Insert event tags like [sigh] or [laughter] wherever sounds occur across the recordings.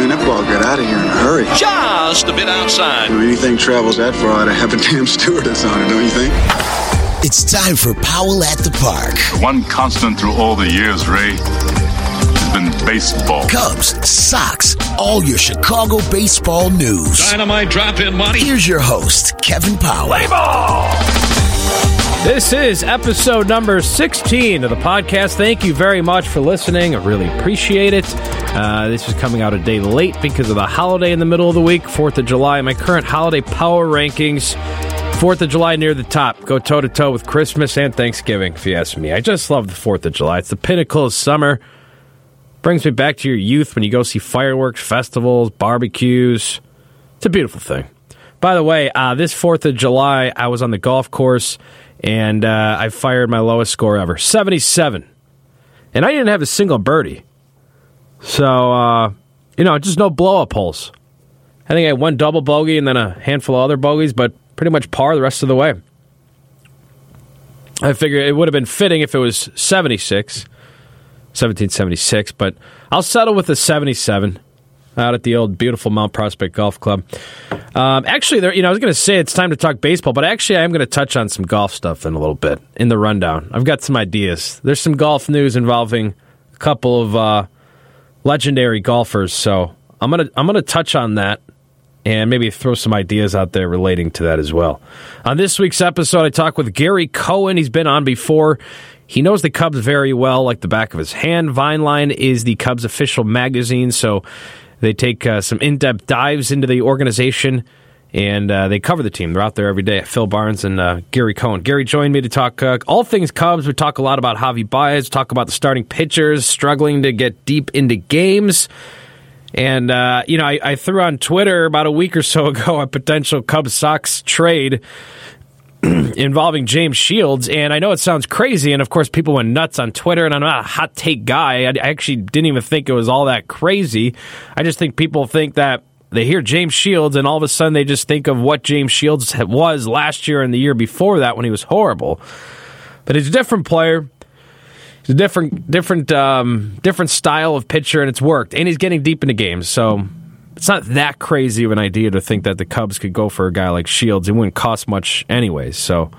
Man, that ball got out of here in a hurry. Just a bit outside. You know, anything travels that far, to have a [laughs] damn stewardess on it, don't you think? It's time for Powell at the Park. One constant through all the years, Ray, has been baseball. Cubs, Sox, all your Chicago baseball news. Dynamite drop in money. Here's your host, Kevin Powell. This is episode number 16 of the podcast. Thank you very much for listening. I really appreciate it. Uh, this is coming out a day late because of the holiday in the middle of the week, 4th of July. My current holiday power rankings 4th of July near the top. Go toe to toe with Christmas and Thanksgiving, if you ask me. I just love the 4th of July. It's the pinnacle of summer. Brings me back to your youth when you go see fireworks, festivals, barbecues. It's a beautiful thing. By the way, uh, this 4th of July, I was on the golf course and uh, I fired my lowest score ever 77. And I didn't have a single birdie. So, uh, you know, just no blow up holes. I think I had one double bogey and then a handful of other bogeys, but pretty much par the rest of the way. I figure it would have been fitting if it was 76, 1776, but I'll settle with a 77 out at the old beautiful Mount Prospect Golf Club. Um, actually, there, you know, I was going to say it's time to talk baseball, but actually, I am going to touch on some golf stuff in a little bit in the rundown. I've got some ideas. There's some golf news involving a couple of uh, legendary golfers, so I'm gonna I'm gonna touch on that and maybe throw some ideas out there relating to that as well. On this week's episode, I talk with Gary Cohen. He's been on before. He knows the Cubs very well, like the back of his hand. Vine Line is the Cubs official magazine, so they take uh, some in depth dives into the organization and uh, they cover the team. They're out there every day. At Phil Barnes and uh, Gary Cohen. Gary joined me to talk uh, all things Cubs. We talk a lot about Javi Baez, talk about the starting pitchers struggling to get deep into games. And, uh, you know, I, I, threw on Twitter about a week or so [laughs] ago a potential Cubs Sox trade [clears throat] involving James Shields. And I know it sounds crazy. And of course, people went nuts on Twitter. And I'm not a hot take guy. I, actually didn't even think it was all that crazy. I just think people think that they hear James Shields and all of a sudden they just think of what James Shields was last year and the year before that when he was horrible. But he's a different player. He's a different, different, um, different style of pitcher, and it's worked. And he's getting deep into games, so it's not that crazy of an idea to think that the Cubs could go for a guy like Shields. It wouldn't cost much anyways. So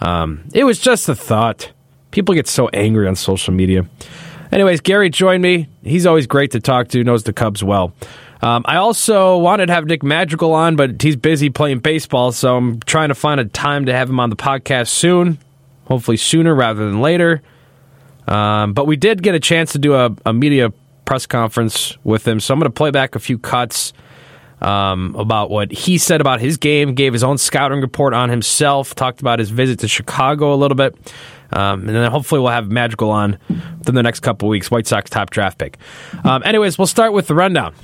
um, it was just a thought. People get so angry on social media. Anyways, Gary joined me. He's always great to talk to. Knows the Cubs well. Um, I also wanted to have Nick Madrigal on, but he's busy playing baseball, so I'm trying to find a time to have him on the podcast soon. Hopefully sooner rather than later. Um, but we did get a chance to do a, a media press conference with him, so I'm going to play back a few cuts um, about what he said about his game, gave his own scouting report on himself, talked about his visit to Chicago a little bit. Um, and then hopefully we'll have Madrigal on within the next couple weeks. White Sox top draft pick. Um, anyways, we'll start with the rundown.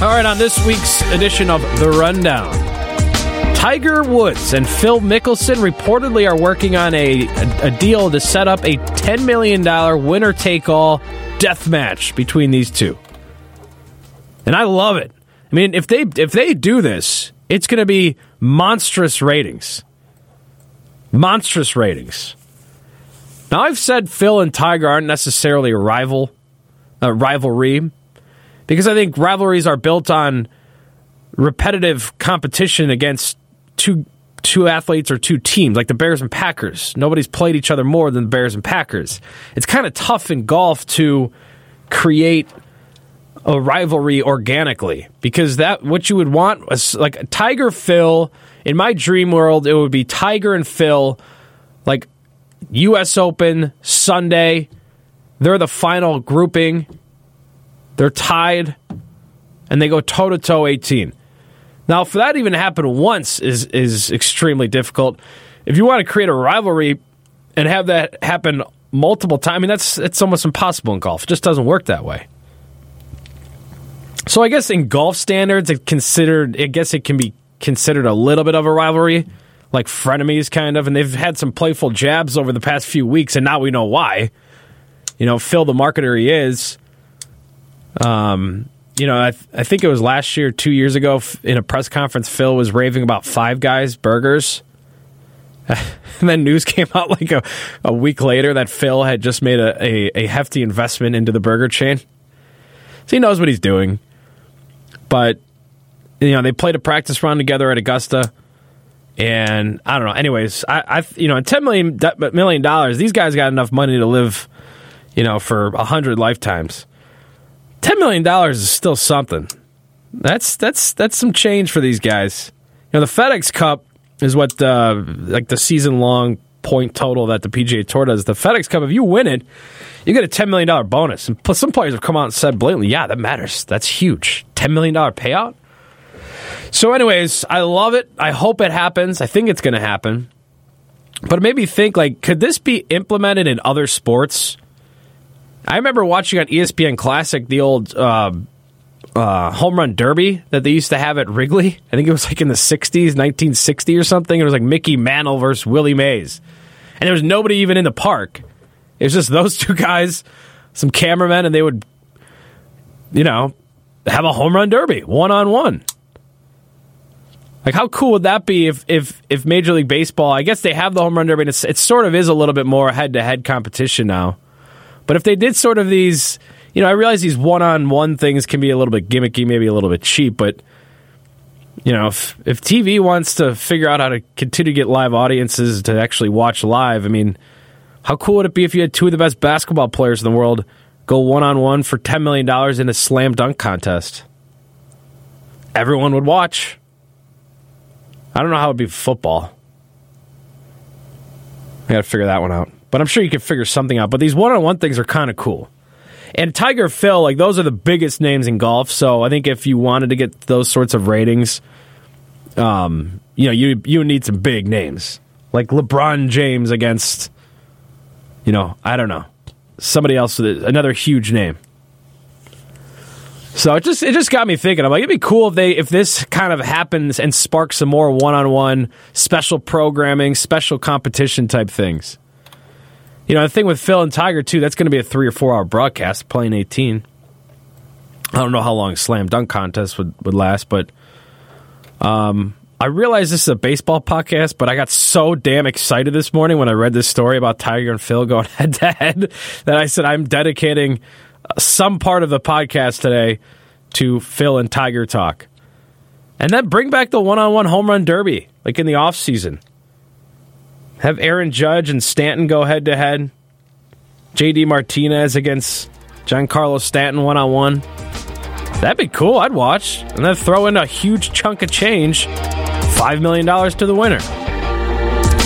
All right, on this week's edition of The Rundown, Tiger Woods and Phil Mickelson reportedly are working on a, a, deal to set up a $10 million winner take all death match between these two. And I love it. I mean, if they if they do this, it's going to be monstrous ratings. Monstrous ratings. Now, I've said Phil and Tiger aren't necessarily a rival, a rivalry, because I think rivalries are built on repetitive competition against two two athletes or two teams, like the Bears and Packers. Nobody's played each other more than the Bears and Packers. It's kind of tough in golf to create a rivalry organically because that what you would want was like Tiger Phil. In my dream world, it would be Tiger and Phil, like U.S. Open Sunday. They're the final grouping. They're tied, and they go toe to toe 18. Now, for that even to happen once is is extremely difficult. If you want to create a rivalry and have that happen multiple times, I mean that's it's almost impossible in golf. It just doesn't work that way. So I guess in golf standards, it considered. I guess it can be considered a little bit of a rivalry, like frenemies, kind of. And they've had some playful jabs over the past few weeks, and now we know why. You know, Phil, the marketer he is. Um, you know, I, th- I think it was last year, two years ago, in a press conference, Phil was raving about Five Guys burgers. [laughs] and then news [laughs] came out like a, a week later that Phil had just made a, a, a hefty investment into the burger chain. so he knows what he's doing. But you know, they played a practice run together at Augusta, and I don't know. Anyways, I, I you know, ten million million. These guys got enough money to live, you know, for a hundred lifetimes. Ten million dollars is still something. That's that's that's some change for these guys. You know, the FedEx Cup is what uh, like the season long point total that the PGA Tour does. The FedEx Cup, if you win it, you get a ten million dollar bonus. And plus, some players have come out and said blatantly, "Yeah, that matters. That's huge. Ten million dollar payout." So, anyways, I love it. I hope it happens. I think it's going to happen. But it made me think, like, could this be implemented in other sports? I remember watching on ESPN Classic the old uh, uh, home run derby that they used to have at Wrigley. I think it was like in the 60s, 1960 or something. It was like Mickey Mantle versus Willie Mays. And there was nobody even in the park. It was just [laughs] those two guys, some cameramen, and they would, you know, have a home run derby, one on one. Like, how cool would that be if, if, if Major League Baseball, I guess they have the home run derby, and it's, it sort of is a little bit more head to head competition now. But if they did sort of these, you know, I realize these one on one things can be a little bit gimmicky, maybe a little bit cheap, but, you know, if, if TV wants to figure out how to continue to get live audiences to actually watch live, I mean, how cool would it be if you had two of the best basketball players in the world go one on one for $10 million in a slam dunk contest? Everyone would watch. I don't know how it'd be football. I got to figure that one out. But I'm sure you can figure something out. But these one on one things are kind of cool. And Tiger Phil, like those are the biggest names in golf. So I think if you wanted to get those sorts of ratings, um, you know, you you need some big names like LeBron James against, you know, I don't know, somebody else, another huge name. So it just it just got me thinking. I'm like, it'd be cool if they if this kind of happens and sparks some more one on one special programming, special competition type things. You know, the thing with Phil and Tiger too, that's going to be a three or four hour broadcast, playing 18. I don't know how long slam dunk contest would, would last, but um, I realize this is a baseball podcast, but I got so damn excited this morning when I read this story about Tiger and Phil going [laughs] head to head that I said I'm dedicating some part of the podcast today to Phil and Tiger talk. And then bring back the one on one home run derby, like in the off season. Have Aaron Judge and Stanton go head to head. JD Martinez against Giancarlo Stanton one on one. That'd be cool. I'd watch. And then throw in a huge chunk of change $5 million to the winner.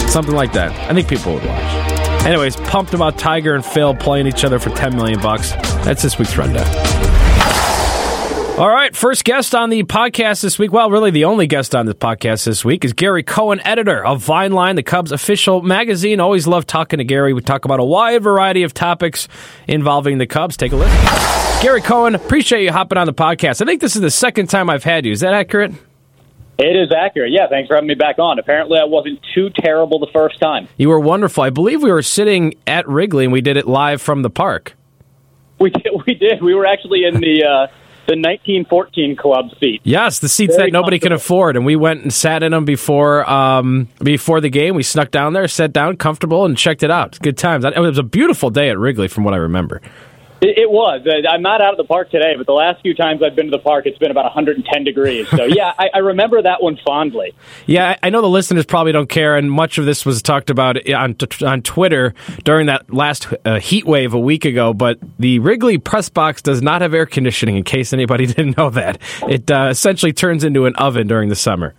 Something like that. I think people would watch. Anyways, pumped about Tiger and Phil playing each other for 10 million bucks. That's this week's rundown. All right, first guest on the podcast this week, well, really the only guest on the podcast this week is Gary Cohen, editor of Vine Line, the Cubs official magazine. Always love talking to Gary. We talk about a wide variety of topics involving the Cubs. Take a listen. Gary Cohen, appreciate you hopping on the podcast. I think this is the second time I've had you. Is that accurate? It is accurate. Yeah, thanks for having me back on. Apparently, I wasn't too terrible the first time. You were wonderful. I believe we were sitting at Wrigley and we did it live from the park. We did. We did. We were actually in the uh, the 1914 club seats. Yes, the seats Very that nobody can afford, and we went and sat in them before um, before the game. We snuck down there, sat down, comfortable, and checked it out. Good times. It was a beautiful day at Wrigley, from what I remember. It, it was. Uh, I'm not out of the park today, but the last few times I've been to the park, it's been about 110 degrees. So yeah, I, I remember that one fondly. Yeah, I know the listeners probably don't care, and much of this was talked about on on Twitter during that last uh, heat wave a week ago. But the Wrigley press box does not have air conditioning. In case anybody [laughs] didn't know that, it uh, essentially turns into an oven during the summer.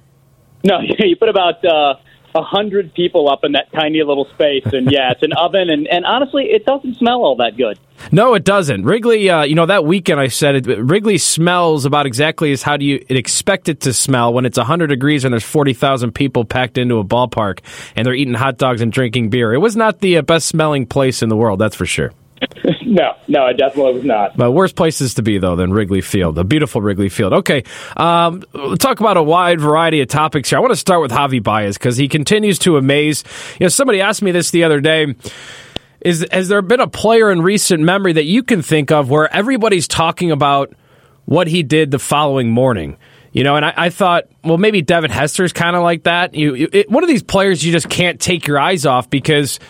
No, [laughs] you put about uh, a hundred people up in that tiny little space, and yeah, it's an [laughs] oven, and, and honestly, it doesn't smell all that good. No, it doesn't. Wrigley, uh, you know, that weekend I said it, Wrigley smells about exactly as how do you expect it to smell when it's 100 degrees and there's 40,000 people packed into a ballpark and they're eating hot dogs and drinking beer. It was not the uh, best smelling place in the world, that's for sure. [laughs] no, no, it definitely was not. But worse places to be though than Wrigley Field, the beautiful Wrigley Field. Okay, um, we'll talk about a wide variety of topics here. I want to start with Javi Baez because he continues to amaze. You know, somebody asked me this the other day. Is has there been a player in recent memory that you can think of where everybody's talking about what he did the following morning? You know, and I, I thought, well, maybe Devin Hester's kind of like that. You, you it, one of these players you just can't take your eyes off because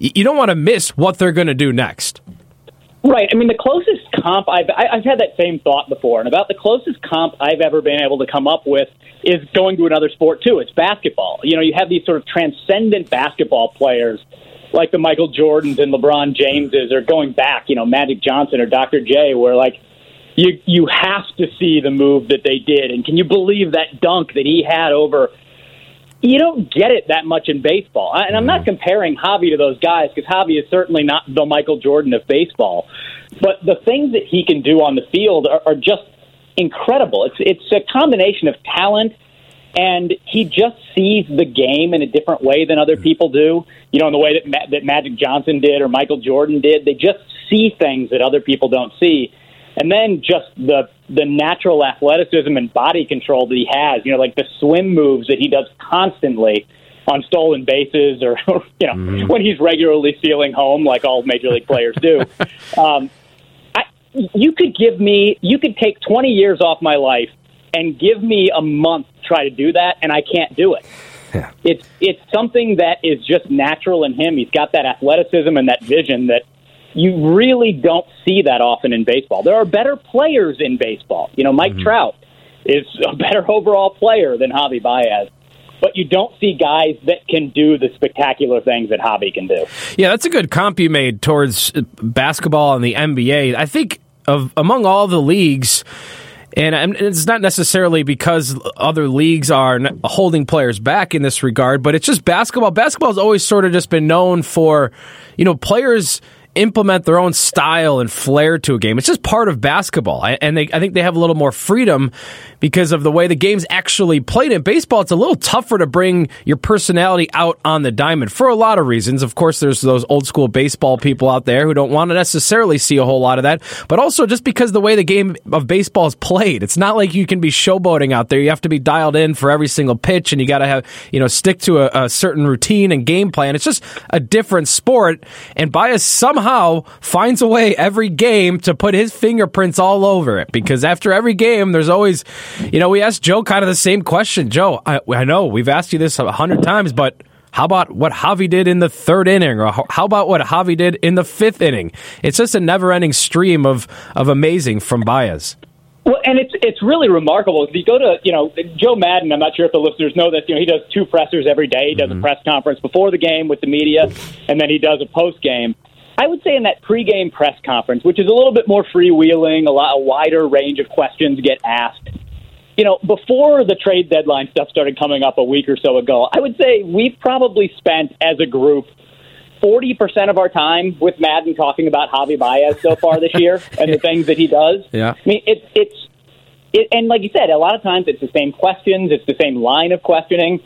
you don't want to miss what they're going to do next. Right. I mean, the closest comp I've I- I've had that same thought before, and about the closest comp I've ever been able to come up with is going to another sport too. It's basketball. You know, you have these sort of transcendent basketball players like the Michael Jordans and LeBron Jameses, or going back, you know, Magic Johnson or Dr. J, where like you you have to see the move that they did, and can you believe that dunk that he had over? You don't get it that much in baseball, and I'm not mm-hmm. comparing Javi to those guys because Javi is certainly not the Michael Jordan of baseball. But the things that he can do on the field are, are just incredible. It's it's a combination of talent and he just sees the game in a different way than other mm-hmm. people do. You know, in the way that Ma- that Magic Johnson did or Michael Jordan did. They just see things that other people don't see. And then just the the natural athleticism and body control that he has. You know, like the swim moves that he does constantly on stolen bases, or [laughs] you know, when he's regularly stealing home, like all major league players do. [laughs] Um, I, you could give me, you could take 20 years off my life and give me a month to try to do that, and I can't do it. Yeah. It's it's something that is just natural in him. He's got that athleticism and that vision that you really don't see that often in baseball. There are better players in baseball. You know, Mike Trout is a better overall player than Javi Baez. But you don't see guys that can do the spectacular things that Javi can do. Yeah, that's a good comp you made towards uh, basketball and the NBA. I think of among all the leagues, and and it's not necessarily because other leagues are holding players back in this regard, but it's just basketball. Basketball has always sort of just been known for, you know, players implement their own style and flair to a game. It's just part of basketball, and they, I think they have a little more freedom because of the way the game's actually played. In baseball, it's a little tougher to bring your personality out on the diamond for a lot of reasons. Of course, there's those old school baseball people out there who don't want to necessarily see a whole lot of that, but also just because the way the game of baseball is played, it's not like you can be showboating out there. You have to be dialed in for every single pitch, and you got to have you know stick to a, a certain routine and game plan. It's just a different sport, and Baez somehow finds a way every game to put his fingerprints all over it because after every game, there's always, you know, we asked Joe kind of the same question. Joe, I, I know we've asked you this a hundred times, but how about what Javi did in the third inning, or how about what Javi did in the fifth inning? It's just a never-ending stream of of amazing from Baez. Well, and it's it's really remarkable. If you go to you know Joe Maddon, I'm not sure if the listeners know this. You know he does two pressers every day. He does a mm-hmm. press conference before the game with the media, and then he does a post game. I would say in that pregame press conference, which is a little bit more freewheeling, a lot a wider range of questions get asked. You know, before the trade deadline stuff started coming up a week or so ago, I would say we've probably spent as a group forty percent of our time with Maddon talking about Javi Baez so far this year [laughs] and the things that he does. Yeah. I mean, it's it's it, and like you said, a lot of times it's the same questions, it's the same line of questioning,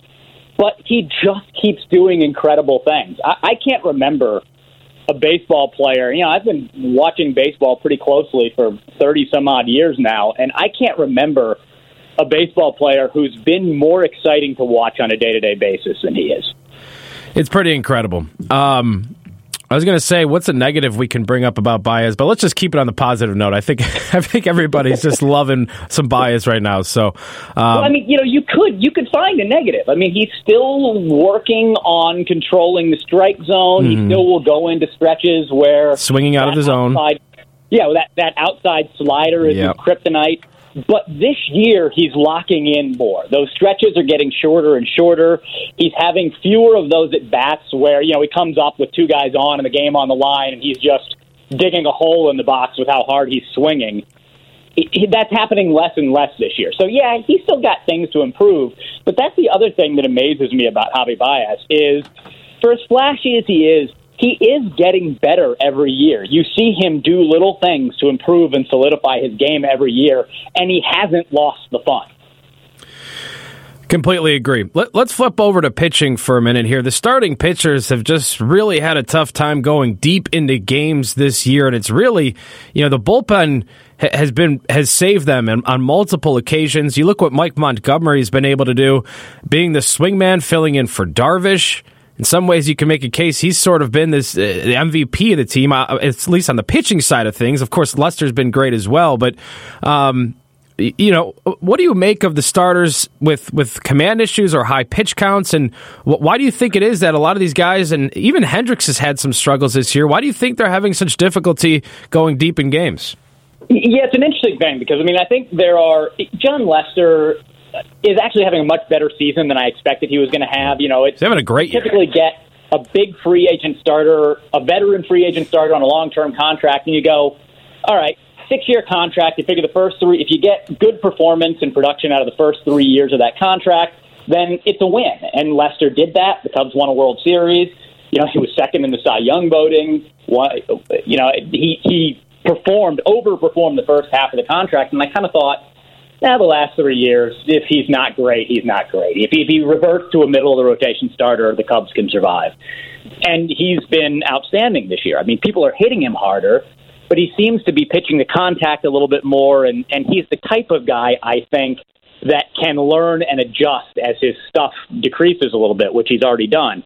but he just keeps doing incredible things. I, I can't remember a baseball player. You know, I've been watching baseball pretty closely for thirty some odd years now, and I can't remember a baseball player who's been more exciting to watch on a day to day basis than he is. It's pretty incredible. Um, I was going to say, what's a negative we can bring up about Baez? But let's just keep it on the positive note. I think [laughs] I think everybody's just loving some Baez right now. So, um, Well, I mean, you know, you could you could find a negative. I mean, he's still working on controlling the strike zone. He still will go into stretches where Swinging out of that the zone. yeah, that that outside slider is Yep. kryptonite. But this year, he's locking in more. Those stretches are getting shorter and shorter. He's having fewer of those at bats where you know he comes up with two guys on and the game on the line, and he's just digging a hole in the box with how hard he's swinging he- that's happening less and less this year. So yeah, he's still got things to improve. But that's the other thing that amazes me about Javi Baez is, for as flashy as he is, he is getting better every year. You see him do little things to improve and solidify his game every year, and he hasn't lost the fun. Completely agree. Let, us flip over to pitching for a minute here. The starting pitchers have just really had a tough time going deep into games this year, and it's really, you know, the bullpen has been has saved them on, multiple occasions. You look what Mike Montgomery's been able to do, being the swingman, filling in for Darvish. In some ways, you can make a case he's sort of been this uh, the MVP of the team, uh, at least on the pitching side of things. Of course, Lester's been great as well, but. Um, you know, what do you make of the starters with with command issues or high pitch counts? And why do you think it is that a lot of these guys, and even Hendricks has had some struggles this year? Why do you think they're having such difficulty going deep in games? Yeah, it's an interesting thing because I mean I think there are Jon Lester is actually having a much better season than I expected he was going to have. You know, it's He's having a great year. typically get a big free agent starter, a veteran free agent starter on a long term contract, and you go, all right, six year contract. You figure the first three, if you get good performance and production out of the first three years of that contract, then it's a win. And Lester did that. The Cubs won a World Series. You know, he was second in the Cy Young voting. You know, he he performed, overperformed the first half of the contract, and I kind of thought, yeah, the last three years, if he's not great, he's not great. If he, if he reverts to a middle of the rotation starter, the Cubs can survive. And he's been outstanding this year. I mean, people are hitting him harder, but he seems to be pitching the contact a little bit more, and, and he's the type of guy, I think, that can learn and adjust as his stuff decreases a little bit, which he's already done.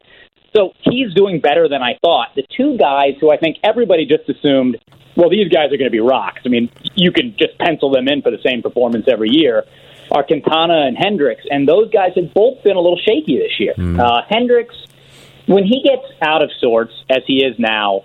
So he's doing better than I thought. The two guys who I think everybody just assumed, well, these guys are going to be rocks. I mean, you can just pencil them in for the same performance every year. Are Quintana and Hendricks, and those guys have both been a little shaky this year. Uh, Hendricks, when he gets out of sorts, as he is now,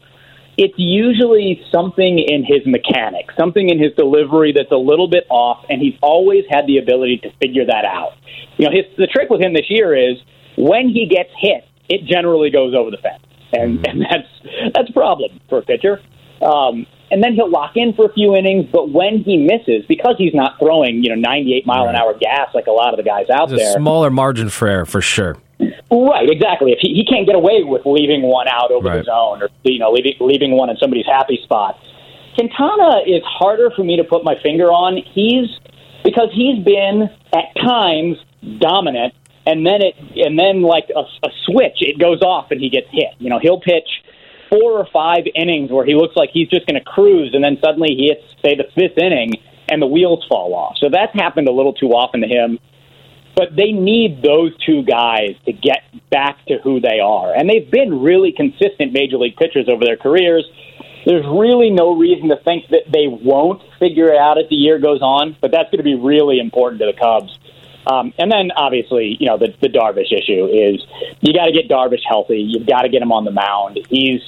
it's usually something in his mechanics, something in his delivery that's a little bit off, and he's always had the ability to figure that out. You know, his, the trick with him this year is when he gets hit, it generally goes over the fence, and, and that's that's a problem for a pitcher. Um, and then he'll lock in for a few innings, but when he misses, because he's not throwing you know 98 mile an hour gas like a lot of the guys out There's there, smaller margin for error for sure. Right, exactly. If he, he can't get away with leaving one out over Right. the zone or you know leaving, leaving one in somebody's happy spot, Quintana is harder for me to put my finger on. He's because he's been at times dominant, and then it and then like a, a switch, it goes off and he gets hit. You know, he'll pitch four or five innings where he looks like he's just going to cruise, and then suddenly he hits say the fifth inning and the wheels fall off. So that's happened a little too often to him but they need those two guys to get back to who they are. And they've been really consistent major league pitchers over their careers. There's really no reason to think that they won't figure it out as the year goes on, but that's going to be really important to the Cubs. Um, and then obviously, you know, the, the Darvish issue is you got to get Darvish healthy. You've got to get him on the mound. He's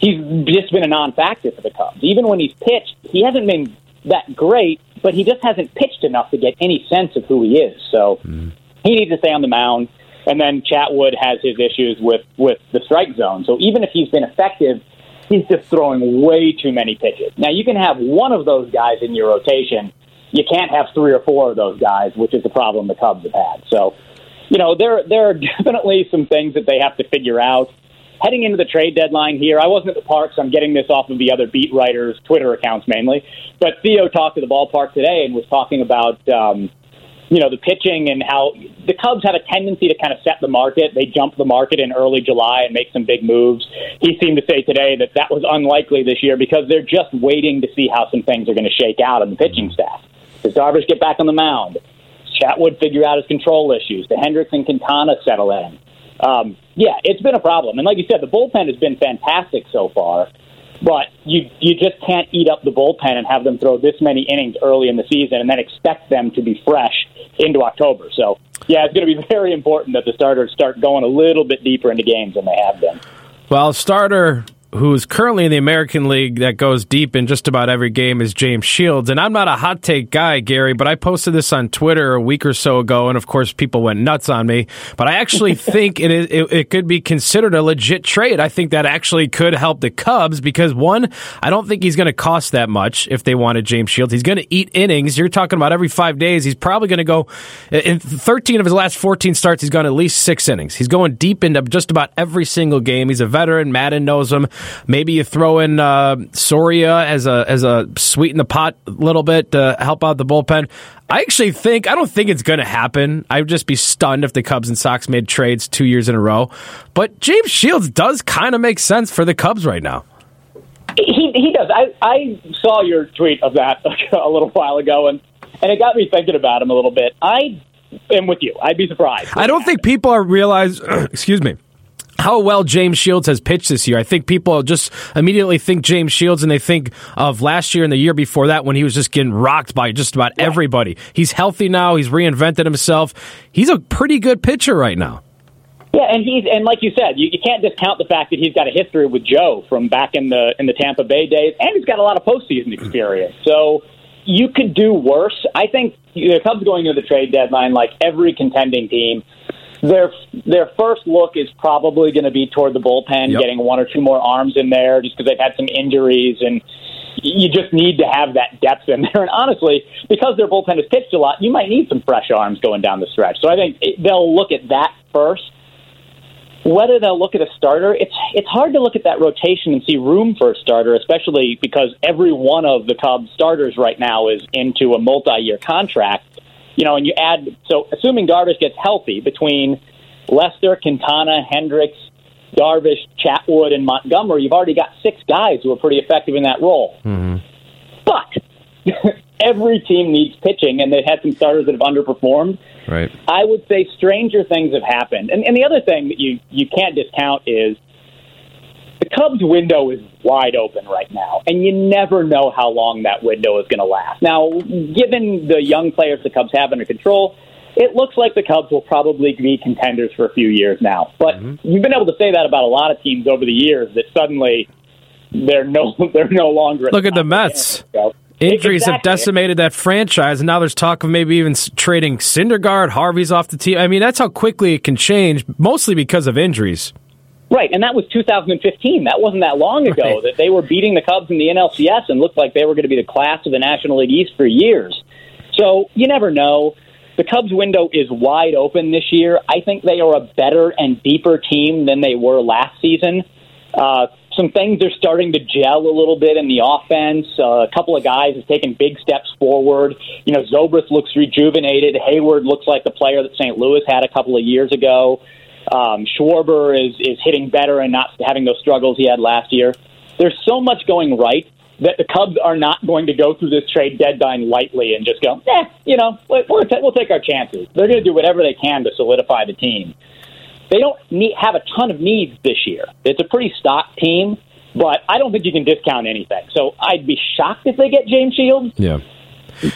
he's just been a non-factor for the Cubs. Even when he's pitched, he hasn't been that great, but he just hasn't pitched enough to get any sense of who he is. So he needs to stay on the mound. And then Chatwood has his issues with with the strike zone. So even if he's been effective, he's just throwing way too many pitches. Now you can have one of those guys in your rotation. You can't have three or four of those guys, which is the problem the Cubs have had. So, you know, there there are [laughs] definitely some things that they have to figure out heading into the trade deadline here, I wasn't at the park, so I'm getting this off of the other beat writers' Twitter accounts mainly. But Theo talked to the ballpark today and was talking about, um, you know, the pitching and how the Cubs have a tendency to kind of set the market. They jump the market in early July and make some big moves. He seemed to say today that that was unlikely this year because they're just waiting to see how some things are going to shake out on the pitching staff. Does Darvish get back on the mound? Chatwood figure out his control issues. The Hendricks and Quintana settle in. Um, yeah, it's been a problem. And like you said, the bullpen has been fantastic so far. But you you just can't eat up the bullpen and have them throw this many innings early in the season and then expect them to be fresh into October. So yeah, it's going to be [laughs] very important that the starters start going a little bit deeper into games than they have been. Well, starter who's currently in the American League that goes deep in just about every game is James Shields. And I'm not a hot take guy, Gary, but I posted this on Twitter a week or so ago, and of course, people went nuts on me. But I actually [laughs] think it, is, it, it could be considered a legit trade. I think that actually could help the Cubs because, one, I don't think he's going to cost that much if they wanted James Shields. He's going to eat innings. You're talking about every five days. He's probably going to go in 13 of his last 14 starts, he's gone at least six innings. He's going deep into just about every single game. He's a veteran. Maddon knows him. Maybe you throw in uh, Soria as a as a sweeten the pot a little bit to help out the bullpen. I actually think I don't think it's going to happen. I would just be stunned if the Cubs and Sox made trades two years in a row. But James Shields does kind of make sense for the Cubs right now. He he does. I I saw your tweet of that [laughs] a little while ago, and and it got me thinking about him a little bit. I am with you. I'd be surprised. I don't think people are realize. [clears throat] excuse me. How well James Shields has pitched this year. I think people just immediately think James Shields and they think of last year and the year before that when he was just getting rocked by just about everybody. He's healthy now. He's reinvented himself. He's a pretty good pitcher right now. Yeah, and he's and like you said, you, you can't discount the fact that he's got a history with Joe from back in the in the Tampa Bay days, and he's got a lot of postseason experience. So you could do worse. I think the Cubs going into the trade deadline, like every contending team, their their first look is probably going to be toward the bullpen, Yep. getting one or two more arms in there, just because they've had some injuries and. You just need to have that depth in [laughs] there, and honestly, because their bullpen has pitched a lot, you might need some fresh arms going down the stretch. So I think they'll look at that first. Whether they'll look at a starter, it's it's hard to look at that rotation and see room for a starter, especially because every one of the Cubs starters right now is into a multi-year contract. You know, and you add so assuming Darvish gets healthy between Lester, Quintana, Hendricks, Darvish, Chatwood, and Montgomery, you've already got six guys who are pretty effective in that role. mhm But [laughs] every team needs pitching, and they've had some starters that have underperformed. Right. I would say stranger things have happened. And, and the other thing that you, you can't discount is Cubs window is wide open right now, and you never know how long that window is going to last. Now, given the young players the Cubs have under control, it looks like the Cubs will probably be contenders for a few years now. But mm-hmm. you've been able to say that about a lot of teams over the years that suddenly they're no [laughs] they're no longer. Look at the Mets. So- Injuries have decimated that franchise, and now there's talk of maybe even trading Syndergaard, Harvey's off the team. I mean, that's how quickly it can change, mostly because of injuries. Right, and that was 2015. That wasn't that long ago Right. that they were beating the Cubs in the NLCS and looked like they were going to be the class of the National League East for years. So you never know. The Cubs window is wide open this year. I think they are a better and deeper team than they were last season. Uh, some things are starting to gel a little bit in the offense. Uh, a couple of guys have taken big steps forward. You know, Zobrist looks rejuvenated. Heyward looks like the player that St. Louis had a couple of years ago. Um, Schwarber is is hitting better and not having those struggles he had last year. There's so much going right that the Cubs are not going to go through this trade deadline lightly and just go, eh, you know, we'll, we'll we'll take our chances. They're going to do whatever they can to solidify the team. They don't need, have a ton of needs this year. It's a pretty stock team, but I don't think you can discount anything. So I'd be shocked if they get James Shields Yeah.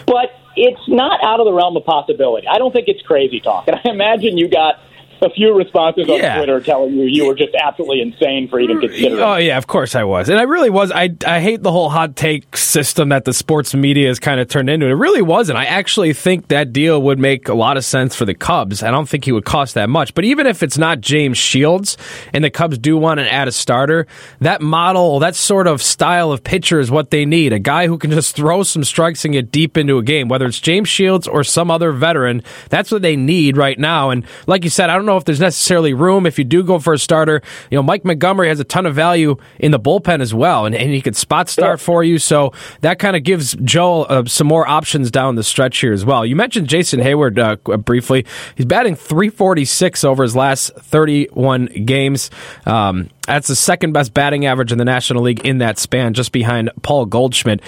but it's not out of the realm of possibility. I don't think it's crazy talk. And I imagine you got a few responses on Yeah. Twitter telling you you were just absolutely insane for even mm, considering. Oh yeah, of course I was, and I really was. I I hate the whole hot take system that the sports media has kind of turned into. It really wasn't. I actually think that deal would make a lot of sense for the Cubs. I don't think he would cost that much. But even if it's not James Shields, and the Cubs do want to add a starter, that model, that sort of style of pitcher is what they need. A guy who can just throw some strikes and get deep into a game, whether it's James Shields or some other veteran. That's what they need right now. And like you said, I don't know if there's necessarily room if you do go for a starter. You know, Mike Montgomery has a ton of value in the bullpen as well, and, and he could spot start for you. So that kind of gives Joel uh, some more options down the stretch here as well. You mentioned Jason Heyward uh, briefly. He's batting 346 over his last 31 games. Um, that's the second best batting average in the National League in that span, just behind Paul Goldschmidt.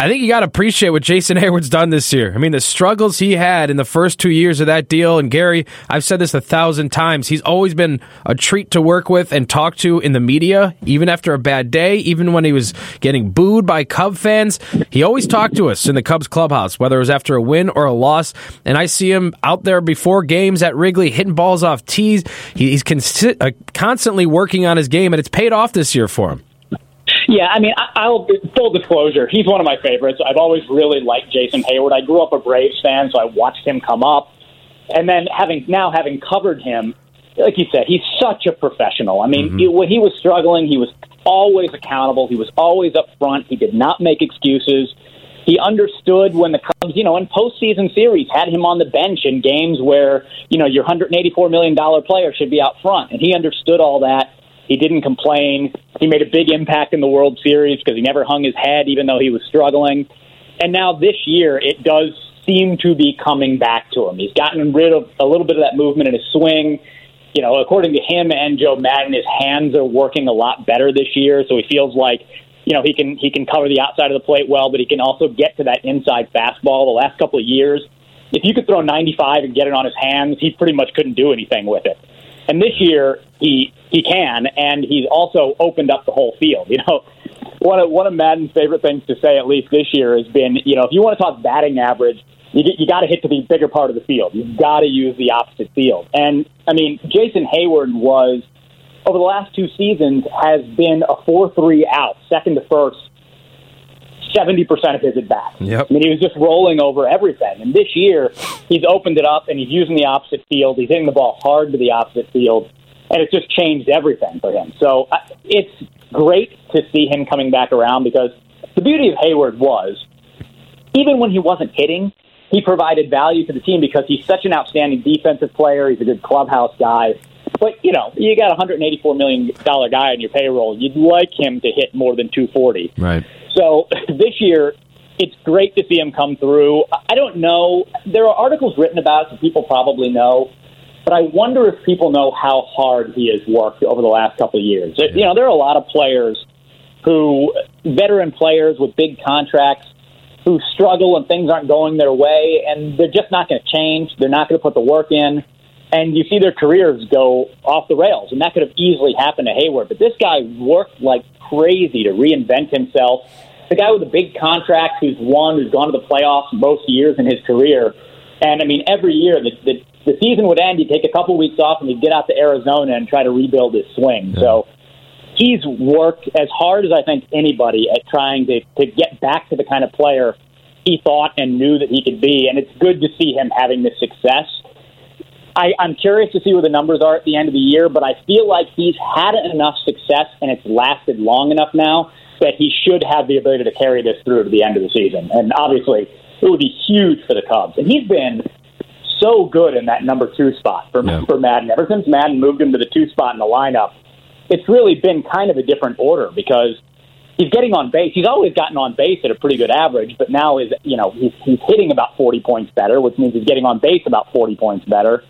I think you got to appreciate what Jason Heyward's done this year. I mean, the struggles he had in the first two years of that deal, and Gary, I've said this a thousand times. He's always been a treat to work with and talk to in the media, even after a bad day, even when he was getting booed by Cub fans. He always talked to us in the Cubs clubhouse, whether it was after a win or a loss. And I see him out there before games at Wrigley hitting balls off tees. He's consi- uh, constantly working on his game, and it's paid off this year for him. Yeah, I mean, I, I'll full disclosure. He's one of my favorites. I've always really liked Jason Heyward. I grew up a Braves fan, so I watched him come up, and then having now having covered him, like you said, he's such a professional. I mean, mm-hmm. he- when he was struggling, he was always accountable. He was always up front. He did not make excuses. He understood when the Cubs, you know, in postseason series had him on the bench in games where you know your 184 million dollar player should be out front, and he understood all that. He didn't complain. He made a big impact in the World Series because he never hung his head, even though he was struggling. And now this year, it does seem to be coming back to him. He's gotten rid of a little bit of that movement in his swing. You know, according to him and Joe Maddon, his hands are working a lot better this year. So he feels like, you know, he can he can cover the outside of the plate well, but he can also get to that inside fastball. The last couple of years, if you could throw 95 and get it on his hands, he pretty much couldn't do anything with it. And this year he he can, and he's also opened up the whole field. You know, one of one of Maddon's favorite things to say, at least this year, has been, you know, if you want to talk batting average, you, you got to hit to the bigger part of the field. You've got to use the opposite field. And I mean, Jason Heyward was over the last two seasons has been a four-three out, second to first, seventy percent of his at bats. Yep. I mean, he was just rolling over everything. And this year, he's opened it up and he's using the opposite field. He's hitting the ball hard to the opposite field, and it's just changed everything for him. So uh, it's great to see him coming back around because the beauty of Heyward was even when he wasn't hitting, he provided value to the team because he's such an outstanding defensive player. He's a good clubhouse guy. But you know, you got a 184 million dollar guy on your payroll. You'd like him to hit more than 240. Right. So [laughs] this year, it's great to see him come through. I don't know. There are articles written about it that people probably know, but I wonder if people know how hard he has worked over the last couple of years. You know, there are a lot of players who, veteran players with big contracts, who struggle and things aren't going their way, and they're just not going to change. They're not going to put the work in. And you see their careers go off the rails, and that could have easily happened to Heyward. But this guy worked like crazy to reinvent himself. The guy with a big contract who's won, who's gone to the playoffs most years in his career. And I mean, every year the, the, the season would end, he'd take a couple weeks off and he'd get out to Arizona and try to rebuild his swing. So he's worked as hard as I think anybody at trying to, to get back to the kind of player he thought and knew that he could be. And it's good to see him having this success. I, I'm curious to see what the numbers are at the end of the year, but I feel like he's had enough success and it's lasted long enough now that he should have the ability to carry this through to the end of the season. And obviously, it would be huge for the Cubs. And he's been so good in that number two spot for, Yeah. for Maddon. Ever since Maddon moved him to the two spot in the lineup, it's really been kind of a different order because he's getting on base. He's always gotten on base at a pretty good average, but now is you know he's he's hitting about forty points better, which means he's getting on base about forty points better.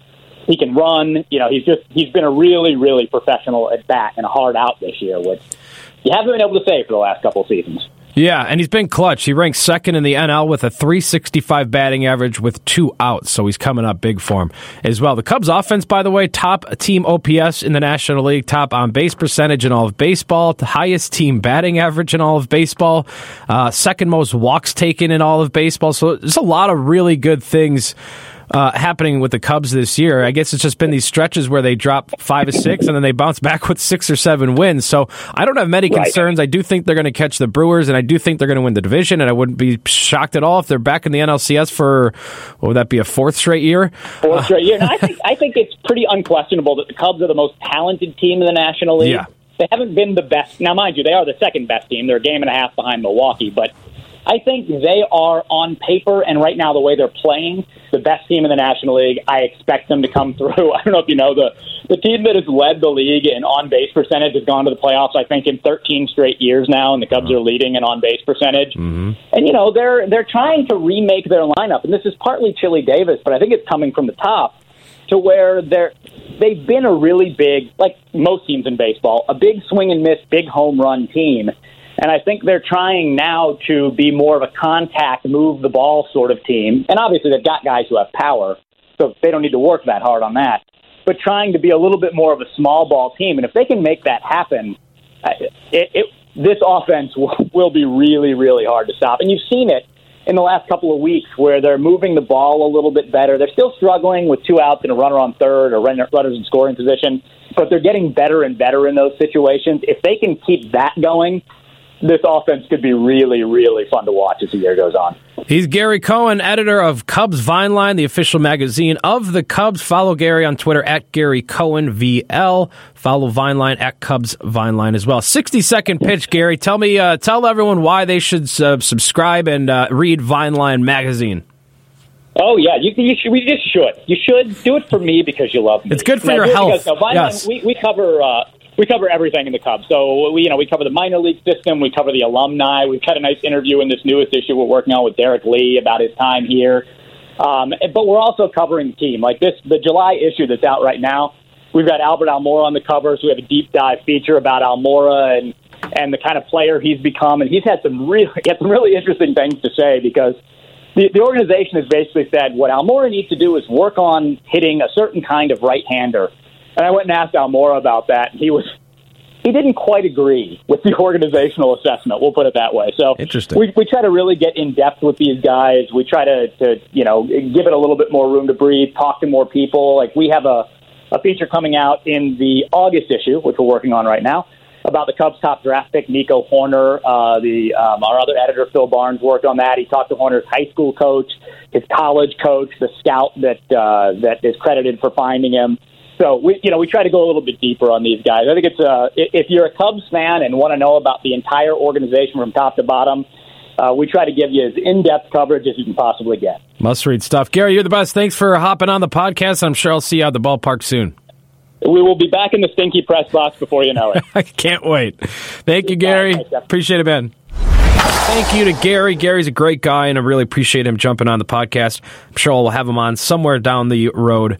He can run. You know, he's just he's been a really really professional at bat and a hard out this year, which you haven't been able to say for the last couple of seasons. Yeah, and he's been clutch. He ranks second in the NL with a 365 batting average with two outs, so he's coming up big for him as well. The Cubs offense, by the way, top team OPS in the National League, top on base percentage in all of baseball, highest team batting average in all of baseball, uh, second most walks taken in all of baseball. So there's a lot of really good things uh, happening with the Cubs this year. I guess it's just been these stretches where they drop five or six and then they bounce back with six or seven wins. So I don't have many Right. concerns. I do think they're going to catch the Brewers and I do think they're going to win the division. And I wouldn't be shocked at all if they're back in the NLCS for, what would that be, a fourth straight year? fourth straight year. I think I think it's pretty unquestionable that the Cubs are the most talented team in the National League. Yeah. They haven't been the best. Now, mind you, they are the second best team. They're a game and a half behind Milwaukee, but I think they are on paper and right now the way they're playing the best team in the National League. I expect them to come [laughs] through. I don't know if you know the the team that has led the league in on base percentage has gone to the playoffs. I think in 13 straight years now, and the Cubs are leading in on base percentage. Mm-hmm. And you know they're they're trying to remake their lineup, and this is partly Chili Davis, but I think it's coming from the top to where they're they've been a really big, like most teams in baseball, a big swing and miss, big home run team. And I think they're trying now to be more of a contact, move the ball sort of team. And obviously, they've got guys who have power, so they don't need to work that hard on that. But trying to be a little bit more of a small ball team. And if they can make that happen, uh, it, it, this offense will, will be really, really hard to stop. And you've seen it in the last couple of weeks where they're moving the ball a little bit better. They're still struggling with two outs and a runner on third or runners in scoring position, but they're getting better and better in those situations. If they can keep that going, this offense could be really, really fun to watch as the year goes on. He's Gary Cohen, editor of Cubs Vine Line, the official magazine of the Cubs. Follow Gary on Twitter at Gary Cohen VL. Follow Vine Line at Cubs Vine Line as well. 60 second pitch, Gary. Tell me, uh, tell everyone why they should uh, subscribe and uh, read Vine Line magazine. Oh yeah, you, you should. We just should. You should do it for me because you love me. It's good for No, your health. Because, no, Vine Yes. Line, we, we cover uh, we cover everything in the Cubs. So we you know we cover the minor league system. We cover the alumni. We've had a nice interview in this newest issue we're working on with Derrek Lee about his time here. Um, but we're also covering the team. Like this, the July issue that's out right now. We've got Albert Almora on the cover, so we have a deep dive feature about Almora and and the kind of player he's become. And he's had some really [laughs] had some really interesting things to say because the, the organization has basically said what Almora needs to do is work on hitting a certain kind of right-hander. And I went and asked Almora about that, and he was he didn't quite agree with the [laughs] organizational assessment. We'll put it that way. So Interesting. We, we try to really get in depth with these guys. We try to, to you know give it a little bit more room to breathe, talk to more people. Like we have a a feature coming out in the August issue, which we're working on right now, about the Cubs' top draft pick, Nico Hoerner. Uh, the um, our other editor, Phil Barnes, worked on that. He talked to Hoerner's high school coach, his college coach, the scout that uh, that is credited for finding him. So we, you know, we try to go a little bit deeper on these guys. I think it's uh, if you're a Cubs fan and want to know about the entire organization from top to bottom, uh, we try to give you as in-depth coverage as you can possibly get. Must read stuff. Gary, you're the best. Thanks for hopping on the podcast. I'm sure I'll see you at the ballpark soon. We will be back in the stinky press box before you know it. [laughs] I can't wait. Thank you, Gary. Appreciate it, Ben. Thank you to Gary. Gary's a great guy, and I really appreciate him jumping on the podcast. I'm sure I'll have him on somewhere down the road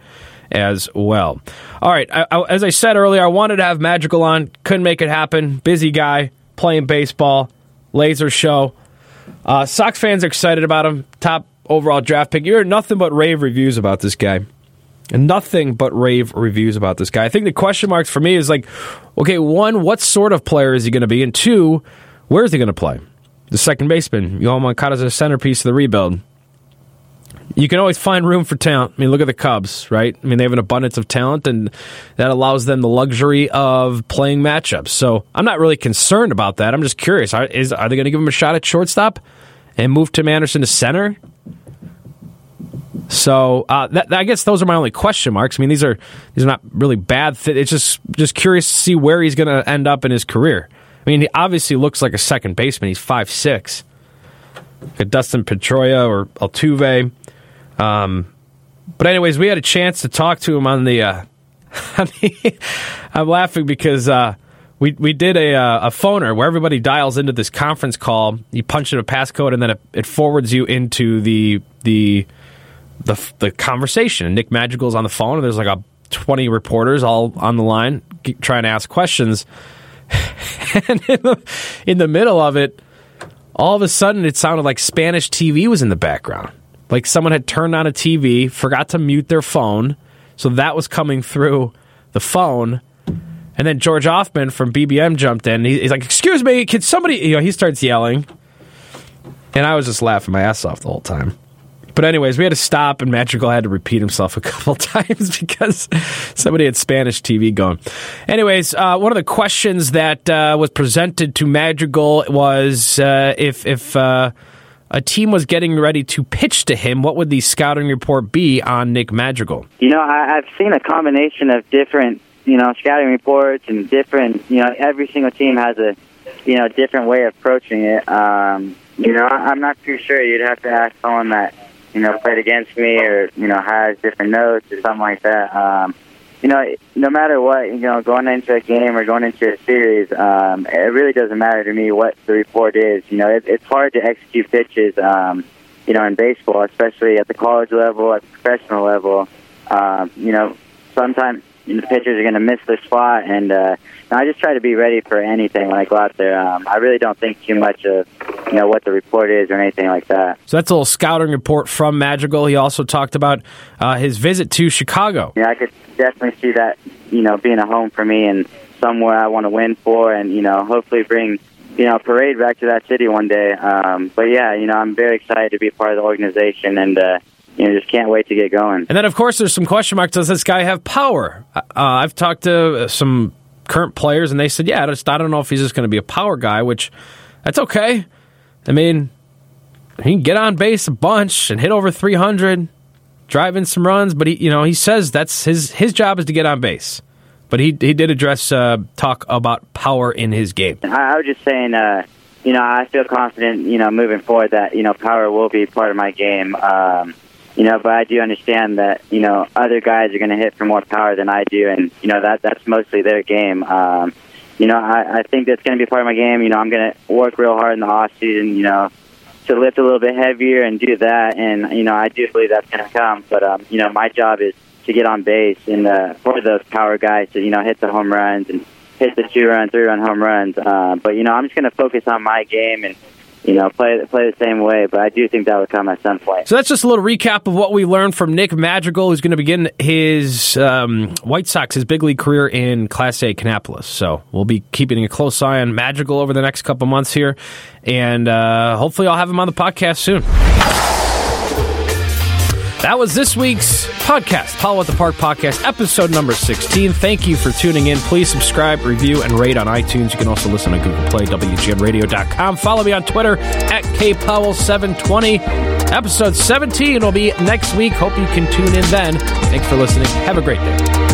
as well. All right. I, I, as I said earlier, I wanted to have Madrigal on. Couldn't make it happen. Busy guy, playing baseball, laser show. Uh, Sox fans are excited about him. Top overall draft pick. You heard nothing but rave reviews about this guy. And nothing but rave reviews about this guy. I think the question marks for me is like, okay, one, what sort of player is he going to be? And two, where is he going to play? The second baseman. Yoan Moncada is a centerpiece of the rebuild. You can always find room for talent. I mean, look at the Cubs, right? I mean, they have an abundance of talent, and that allows them the luxury of playing matchups. So I'm not really concerned about that. I'm just curious: are, is, are they going to give him a shot at shortstop and move Tim Anderson to center? So uh, that, I guess those are my only question marks. I mean, these are these are not really bad. Th- it's just just curious to see where he's going to end up in his career. I mean, he obviously looks like a second baseman. He's five six. Like Dustin Pedroia or Altuve. Um, but anyways, we had a chance to talk to him on the. Uh, [laughs] I'm laughing because uh, we we did a uh, a phoner where everybody dials into this conference call. You punch in a passcode, and then it, it forwards you into the the the the conversation. Nick Madrigal's on the phone, and there's like a 20 reporters all on the line trying to ask questions. [laughs] and in the, in the middle of it, all of a sudden, it sounded like Spanish TV was in the background. Like someone had turned on a TV, forgot to mute their phone, so that was coming through the phone. And then George Ofman from BBM jumped in. He's like, "Excuse me, can somebody?" You know, he starts yelling, and I was just laughing my ass off the whole time. But anyways, we had to stop, and Madrigal had to repeat himself a [laughs] couple times because somebody had Spanish TV going. Anyways, uh, one of the questions that uh, was presented to Madrigal was uh, if if uh, a team was getting ready to pitch to him, what would the scouting report be on Nick Madrigal? You know, I, I've seen a combination of different, you know, scouting reports and different, you know, every single team has a, you know, different way of approaching it. Um, you know, I, I'm not too sure. You'd have to ask someone that, you know, played against me or, you know, has different notes or something like that. Um, you know, no matter what, you know, going into a game or going into a series, um, it really doesn't matter to me what the report is. You know, it, it's hard to execute pitches, um, you know, in baseball, especially at the college level, at the professional level. Um, you know, sometimes you know, the pitchers are going to miss their spot, and uh, I just try to be ready for anything when I go out there. Um, I really don't think too much of, you know, what the report is or anything like that. So that's a little scouting report from Madrigal. He also talked about uh, his visit to Chicago. Yeah, I could definitely see that, you know, being a home for me and somewhere I want to win for, and you know, hopefully bring you know a parade back to that city one day. Um, but yeah, you know, I'm very excited to be part of the organization and. Uh, you know, just can't wait to get going. And then, of course, there's some question marks. Does this guy have power? Uh, I've talked to some current players, and they said, "Yeah, I, just, I don't know if he's just going to be a power guy." Which, that's okay. I mean, he can get on base a bunch and hit over 300, drive in some runs. But he, you know, he says that's his his job is to get on base. But he he did address uh, talk about power in his game. I, I was just saying. Uh, you know, I feel confident, you know, moving forward that, you know, power will be part of my game. Um, you know, but I do understand that you know other guys are going to hit for more power than I do, and you know that that's mostly their game. Um, you know, I, I think that's going to be part of my game. You know, I'm going to work real hard in the off season. You know, to lift a little bit heavier and do that, and you know, I do believe that's going to come. But um, you know, my job is to get on base and uh, for those power guys to you know hit the home runs and hit the two run, three run home runs. Uh, but you know, I'm just going to focus on my game and you know, play play the same way. But I do think that would come at some point. So that's just a little recap of what we learned from Nick Madrigal, who's going to begin his um, White Sox, his big league career in Class A Kannapolis. So we'll be keeping a close eye on Madrigal over the next couple months here, and uh, hopefully I'll have him on the podcast soon. That was this week's podcast, Powell at the Park podcast, episode number 16. Thank you for tuning in. Please subscribe, review, and rate on iTunes. You can also listen on Google Play, WGNradio.com. Follow me on Twitter at KPowell720. Episode 17 will be next week. Hope you can tune in then. Thanks for listening. Have a great day.